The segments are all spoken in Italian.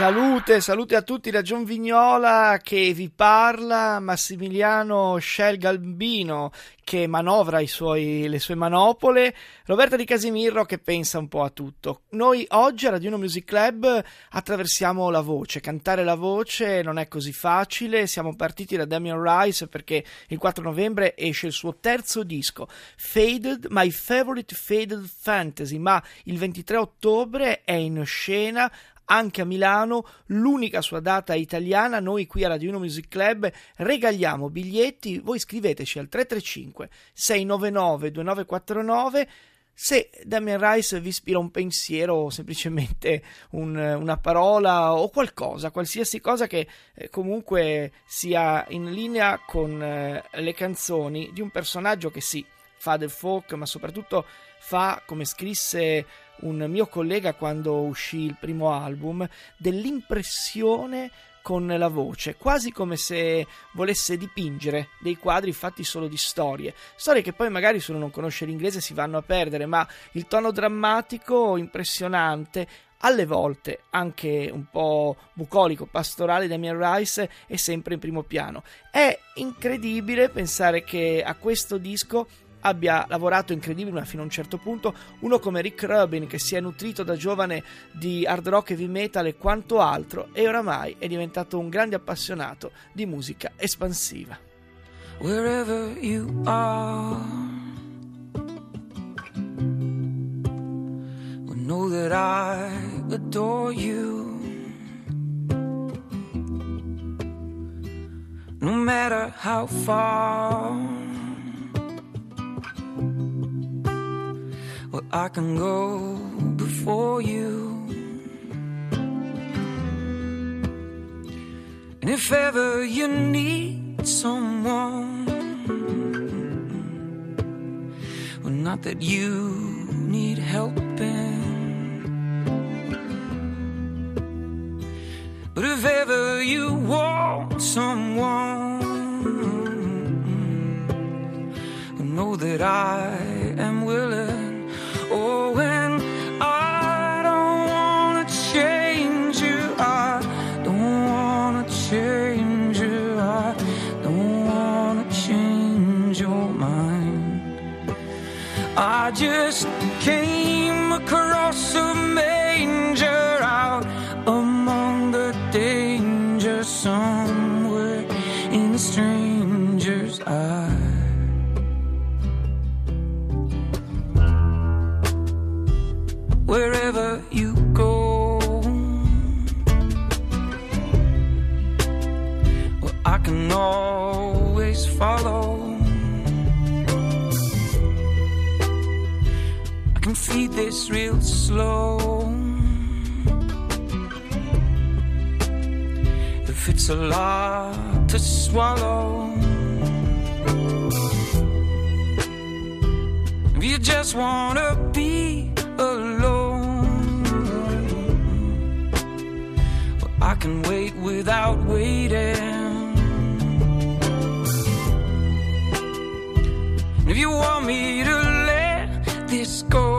Salute, salute a tutti da John Vignola che vi parla, Massimiliano Scelgalbino che manovra suoi, le sue manopole, Roberta Di Casimiro che pensa un po' a tutto. Noi oggi a Radio 1 Music Club attraversiamo la voce, cantare la voce non è così facile, siamo partiti da Damian Rice perché il 4 novembre esce il suo terzo disco, Faded, My Favorite Faded Fantasy, ma il 23 ottobre è in scena anche a Milano, l'unica sua data italiana. Noi qui alla Radio 1 Music Club regaliamo biglietti. Voi scriveteci al 335 699 2949 se Damien Rice vi ispira un pensiero o semplicemente un, una parola o qualcosa, qualsiasi cosa che eh, comunque sia in linea con eh, le canzoni di un personaggio che sì, fa del folk, ma soprattutto fa, come scrisse un mio collega quando uscì il primo album, dell'impressione con la voce, quasi come se volesse dipingere dei quadri fatti solo di storie, storie che poi magari se uno non conosce l'inglese si vanno a perdere, ma il tono drammatico impressionante alle volte anche un po' bucolico, pastorale Damien Rice è sempre in primo piano. È incredibile pensare che a questo disco abbia lavorato incredibile ma fino a un certo punto, uno come Rick Rubin che si è nutrito da giovane di hard rock, heavy metal e quanto altro e oramai è diventato un grande appassionato di musica espansiva. Wherever you are, know that I adore you. No matter how far I can go before you. And if ever you need someone, well, not that you need helping, but if ever you want someone, well, know that I can feed this real slow. If it's a lot to swallow. If you just wanna be alone. Well, I can wait without waiting. If you want me to let this go,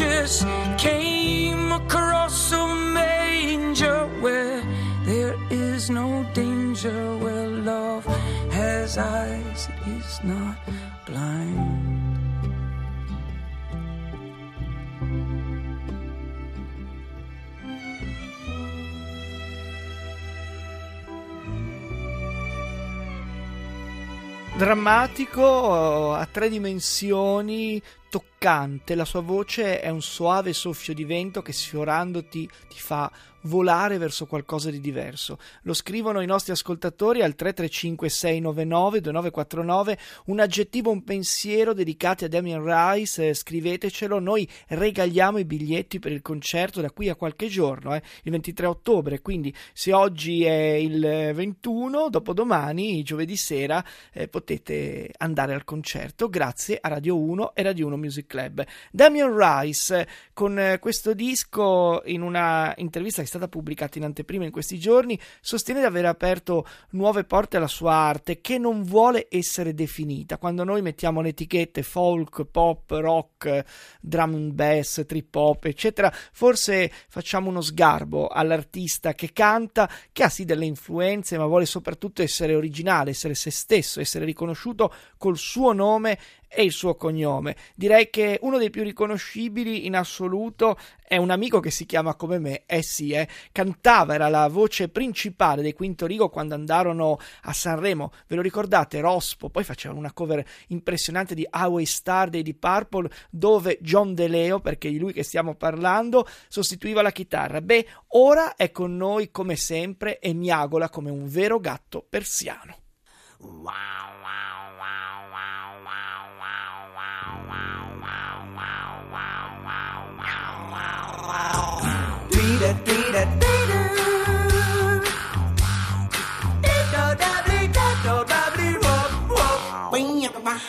Jesus came across a manger where there is no danger, where love has eyes, it is not blind. drammatico a tre dimensioni toccante, la sua voce è un soave soffio di vento che sfiorandoti ti fa volare verso qualcosa di diverso. Lo scrivono i nostri ascoltatori al 335 699 2949 un aggettivo, un pensiero dedicati a Damien Rice, eh, scrivetecelo, noi regaliamo i biglietti per il concerto da qui a qualche giorno, eh, il 23 ottobre, quindi se oggi è il 21, dopodomani, giovedì sera, eh, potete andare al concerto. Grazie a Radio 1 e Radio 1 Music Club. Damien Rice con eh, questo disco in una intervista che è stata pubblicata in anteprima in questi giorni, sostiene di aver aperto nuove porte alla sua arte che non vuole essere definita. Quando noi mettiamo le etichette folk, pop, rock, drum and bass, trip hop, eccetera, forse facciamo uno sgarbo all'artista che canta, che ha sì delle influenze, ma vuole soprattutto essere originale, essere se stesso, essere riconosciuto col suo nome e il suo cognome. Direi che uno dei più riconoscibili in assoluto è un amico che si chiama come me, eh sì, eh, cantava, era la voce principale dei Quinto Rigo quando andarono a Sanremo, ve lo ricordate? Rospo, poi facevano una cover impressionante di Highway Star dei Deep Purple dove John De Leo, perché è di lui che stiamo parlando, sostituiva la chitarra. Beh, ora è con noi come sempre e miagola come un vero gatto persiano. Wow,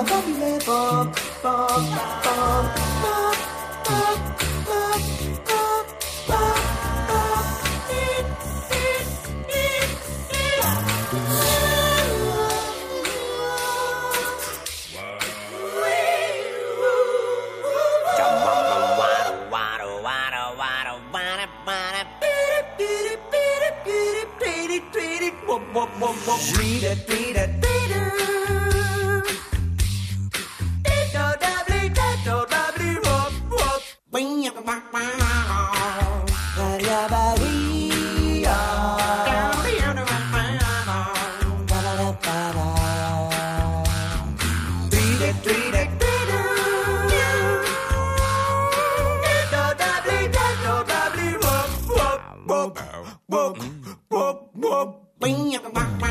Baba Bobby Bob, Bob, Read it, read it. whoop, whoop.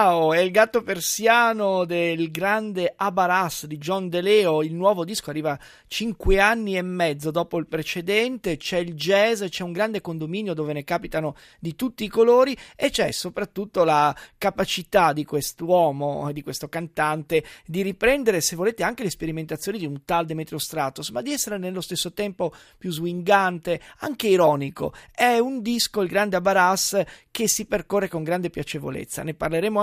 Canadá o è il gatto persiano del grande Abaras di John De Leo. Il nuovo disco arriva cinque anni e mezzo dopo il precedente. C'è il jazz, c'è un grande condominio dove ne capitano di tutti i colori e c'è soprattutto la capacità di quest'uomo, di questo cantante, di riprendere, se volete, anche le sperimentazioni di un tal Demetrio Stratos, ma di essere nello stesso tempo più swingante, anche ironico. È un disco, il grande Abaras, che si percorre con grande piacevolezza. Ne parleremo parleremo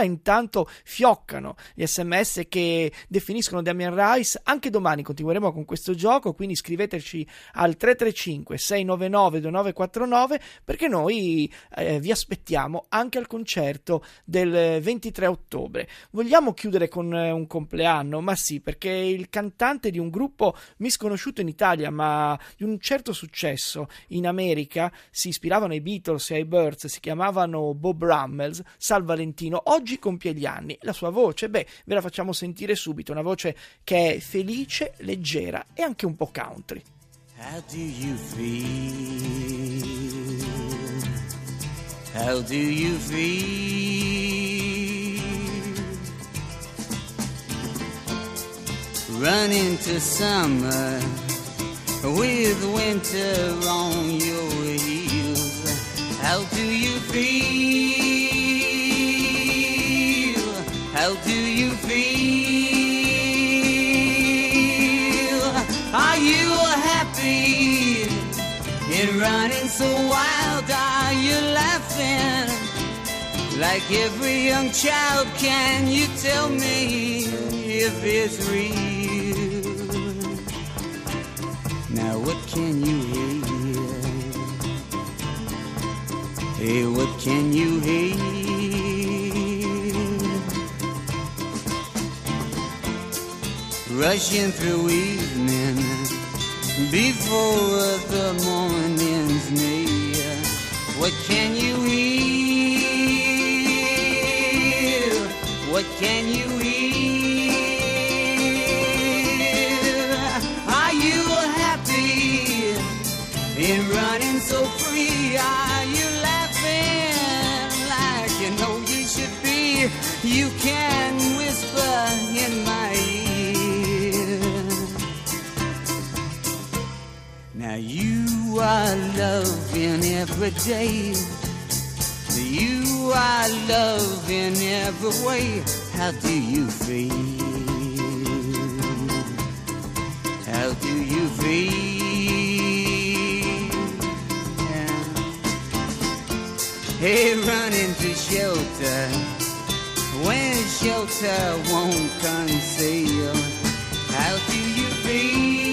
ancora. Intanto fioccano gli sms che definiscono Damian Rice. Anche domani continueremo con questo gioco, quindi scriveteci al 335 699 2949 perché noi eh, vi aspettiamo anche al concerto del 23 ottobre. Vogliamo chiudere con eh, un compleanno? Ma sì, perché il cantante di un gruppo misconosciuto in Italia, ma di un certo successo in America, si ispiravano ai Beatles e ai Birds, si chiamavano Bob Rummels, salva Valentino oggi compie gli anni. La sua voce, beh, ve la facciamo sentire subito, una voce che è felice, leggera e anche un po' country. How do you feel? How do you feel? Run into summer with winter on your heels. How do you feel? How do you feel? Are you happy in running so wild? Are you laughing like every young child? Can you tell me if it's real? Now what can you hear? Hey, what can you hear? Rushing through evening before the morning's near. What can you hear? What can you hear? Are you happy in running so free? Are you laughing like you know you should be? You can every day. You are in every way. How do you feel? How do you feel? Yeah. Hey, running to shelter when shelter won't conceal. Uh, how do you feel?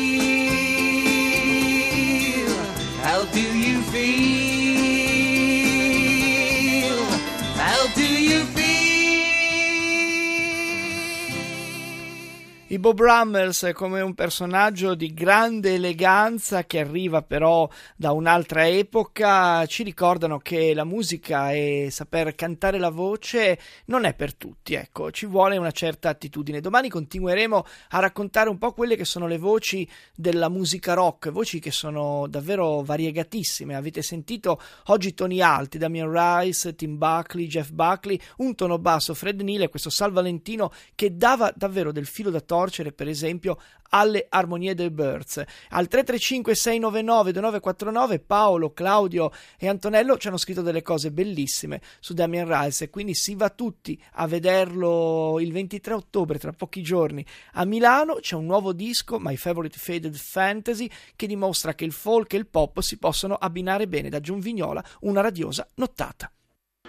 I Bob Rummels come un personaggio di grande eleganza che arriva però da un'altra epoca ci ricordano che la musica e saper cantare la voce non è per tutti, ecco, ci vuole una certa attitudine. Domani continueremo a raccontare un po' quelle che sono le voci della musica rock, voci che sono davvero variegatissime. Avete sentito oggi toni alti, Damian Rice, Tim Buckley, Jeff Buckley, un tono basso, Fred Neal e questo Sal Valentino che dava davvero del filo da torcere, per esempio, alle armonie dei Birds. Al 335 699 2949 Paolo, Claudio e Antonello ci hanno scritto delle cose bellissime su Damian Rice quindi si va tutti a vederlo il 23 ottobre, tra pochi giorni, a Milano. C'è un nuovo disco, My Favorite Faded Fantasy, che dimostra che il folk e il pop si possono abbinare bene da Giunvignola, una radiosa nottata.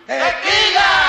Evviva!